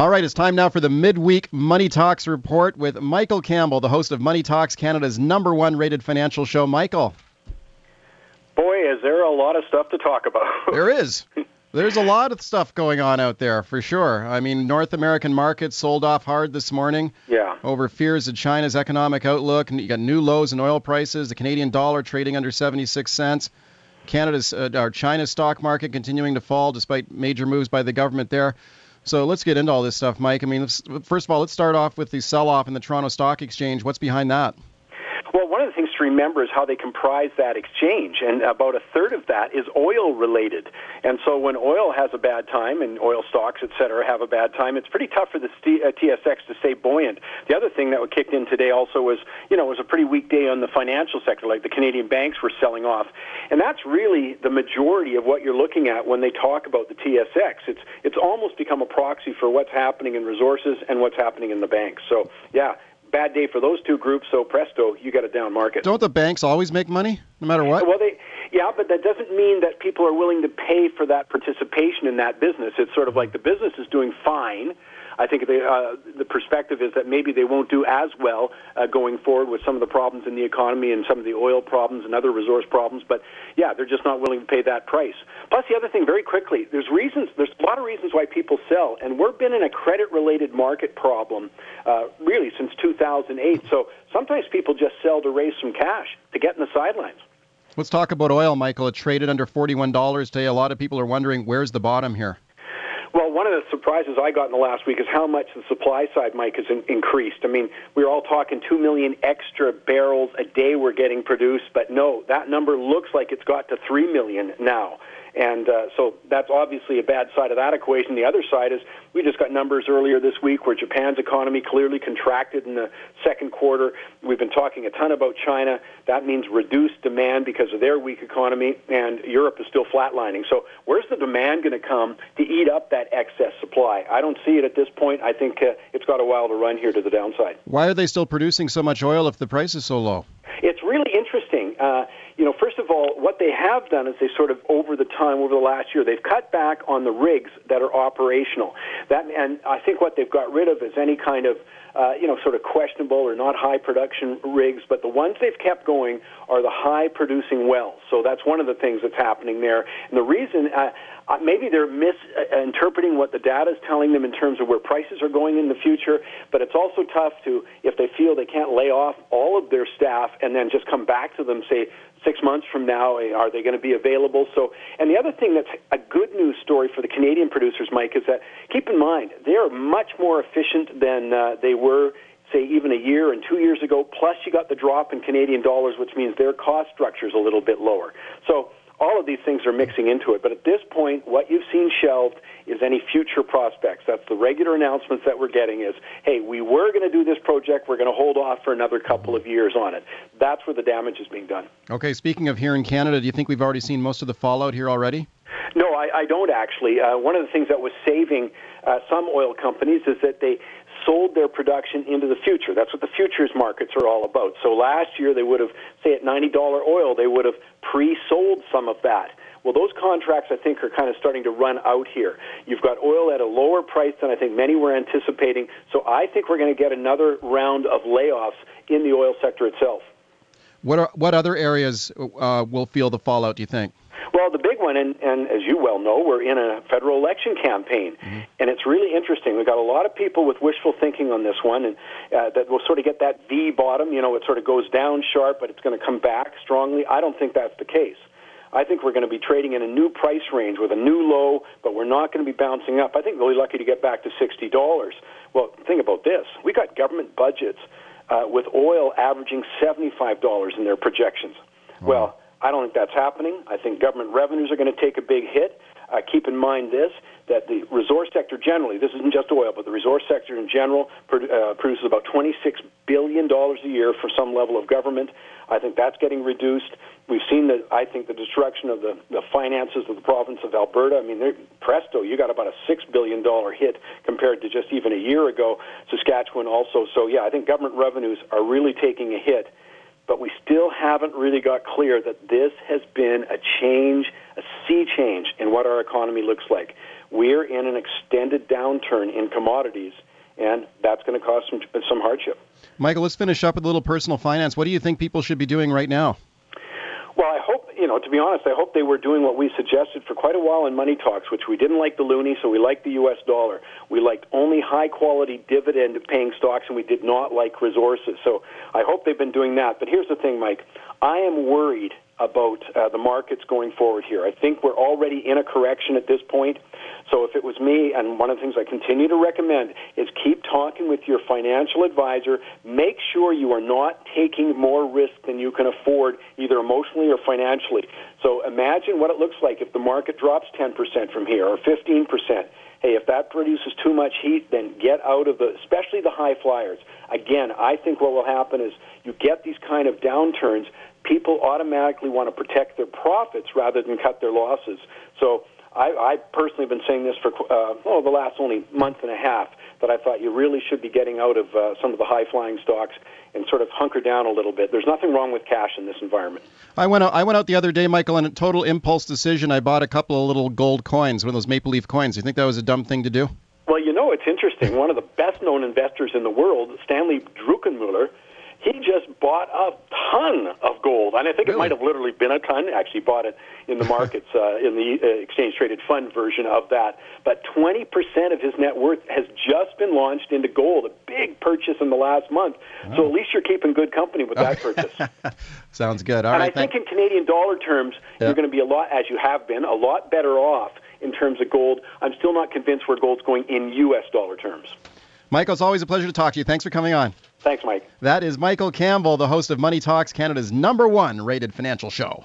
All right, it's time now for the midweek Money Talks report with Michael Campbell, the host of Money Talks, Canada's number one rated financial show. Michael. Boy, is there a lot of stuff to talk about. there is. There's a lot of stuff going on out there for sure. I mean, North American markets sold off hard this morning. Yeah. Over fears of China's economic outlook. And you got new lows in oil prices. The Canadian dollar trading under 76 cents. Canada's uh, our China's stock market continuing to fall despite major moves by the government there. So let's get into all this stuff, Mike. I mean, first of all, let's start off with the sell-off in the Toronto Stock Exchange. What's behind that? Well, one of the things to remember is how they comprise that exchange, and about a third of that is oil related. And so when oil has a bad time and oil stocks, et cetera, have a bad time, it's pretty tough for the TSX uh, to stay buoyant. The other thing that kicked in today also was, you know, was a pretty weak day on the financial sector, like the Canadian banks were selling off. And that's really the majority of what you're looking at when they talk about the TSX. It's, it's almost become a proxy for what's happening in resources and what's happening in the banks. So, yeah, bad day for those two groups. So presto, you got a down market. Don't the banks always make money, no matter what? Well, they that doesn't mean that people are willing to pay for that participation in that business. It's sort of like the business is doing fine I think the uh, the perspective is that maybe they won't do as well uh, going forward with some of the problems in the economy and some of the oil problems and other resource problems. But yeah, they're just not willing to pay that price. Plus, the other thing, very quickly, there's reasons. There's a lot of reasons why people sell, and we've been in a credit-related market problem uh, really since 2008. So sometimes people just sell to raise some cash to get in the sidelines. Let's talk about oil, Michael. It traded under $41 today. A lot of people are wondering where's the bottom here. Well, one of the surprises I got in the last week is how much the supply side, Mike, has in- increased. I mean, we are all talking 2 million extra barrels a day we're getting produced, but no, that number looks like it's got to 3 million now. And uh, so that's obviously a bad side of that equation. The other side is we just got numbers earlier this week where Japan's economy clearly contracted in the second quarter. We've been talking a ton about China. That means reduced demand because of their weak economy, and Europe is still flatlining. So where's the demand going to come to eat up that excess supply? I don't see it at this point. I think uh, it's got a while to run here to the downside. Why are they still producing so much oil if the price is so low? Uh, you know, first of all, what they have done is they sort of over the time, over the last year, they've cut back on the rigs that are operational. That, and I think what they've got rid of is any kind of uh, you know, sort of questionable or not high production rigs, but the ones they've kept going are the high producing wells. So that's one of the things that's happening there. And the reason, uh, uh, maybe they're misinterpreting what the data is telling them in terms of where prices are going in the future, but it's also tough to, if they feel they can't lay off all of their staff and then just come back to them, say, six months from now, eh, are they going to be available? So, and the other thing that's a good news story for the Canadian producers, Mike, is that keep in mind they are much more efficient than uh, they were say even a year and two years ago. Plus, you got the drop in Canadian dollars, which means their cost structure is a little bit lower. So all of these things are mixing into it. But at this point, what you've seen shelved is any future prospects. That's the regular announcements that we're getting is, hey, we were going to do this project. We're going to hold off for another couple of years on it. That's where the damage is being done. Okay, speaking of here in Canada, do you think we've already seen most of the fallout here already? No, I, I don't actually. Uh, one of the things that was saving uh, some oil companies is that they sold their production into the future. That's what the futures markets are all about. So last year they would have, say at $90 oil, they would have pre-sold some of that. Well, those contracts I think are kind of starting to run out here. You've got oil at a lower price than I think many were anticipating. So I think we're going to get another round of layoffs in the oil sector itself. What are, what other areas uh, will feel the fallout? Do you think? Well, the big one, and, and as you well know, we're in a federal election campaign, mm-hmm. and it's really interesting. We've got a lot of people with wishful thinking on this one, and uh, that will sort of get that V bottom. You know, it sort of goes down sharp, but it's going to come back strongly. I don't think that's the case. I think we're going to be trading in a new price range with a new low, but we're not going to be bouncing up. I think really lucky to get back to sixty dollars. Well, think about this: we got government budgets uh, with oil averaging seventy-five dollars in their projections. Wow. Well I don't think that's happening. I think government revenues are going to take a big hit. Uh, keep in mind this that the resource sector generally, this isn't just oil, but the resource sector in general uh, produces about $26 billion a year for some level of government. I think that's getting reduced. We've seen the, I think, the destruction of the, the finances of the province of Alberta. I mean, presto, you got about a $6 billion hit compared to just even a year ago. Saskatchewan also. So, yeah, I think government revenues are really taking a hit but we still haven't really got clear that this has been a change, a sea change in what our economy looks like. we're in an extended downturn in commodities, and that's going to cause some some hardship. Michael, let's finish up with a little personal finance. What do you think people should be doing right now? Well, I hope, you know, to be honest, I hope they were doing what we suggested for quite a while in Money Talks, which we didn't like the loonie, so we liked the U.S. dollar. We liked only high quality dividend paying stocks, and we did not like resources. So I hope they've been doing that. But here's the thing, Mike. I am worried about uh, the markets going forward here. I think we're already in a correction at this point. So if it was me, and one of the things I continue to recommend is keep talking with your financial advisor. Make sure you are not taking more risk than you can afford, either emotionally or financially. So imagine what it looks like if the market drops 10% from here or 15%. Hey, if that produces too much heat, then get out of the, especially the high flyers. Again, I think what will happen is you get these kind of downturns, people automatically want to protect their profits rather than cut their losses. So I, I personally have been saying this for uh, oh, the last only month and a half that I thought you really should be getting out of uh, some of the high flying stocks and sort of hunker down a little bit. There's nothing wrong with cash in this environment. I went out, I went out the other day, Michael, on a total impulse decision. I bought a couple of little gold coins, one of those maple leaf coins. You think that was a dumb thing to do? Well, you know, it's interesting. One of the best known investors in the world, Stanley Druckenmiller, he just bought a ton of gold, and I think really? it might have literally been a ton. Actually, bought it in the markets uh, in the uh, exchange traded fund version of that. But 20% of his net worth has just been launched into gold, a big purchase in the last month. Oh. So at least you're keeping good company with that purchase. Sounds good. All and right, I think in Canadian dollar terms, yeah. you're going to be a lot, as you have been, a lot better off in terms of gold. I'm still not convinced where gold's going in U.S. dollar terms. Michael, it's always a pleasure to talk to you. Thanks for coming on. Thanks, Mike. That is Michael Campbell, the host of Money Talks, Canada's number one rated financial show.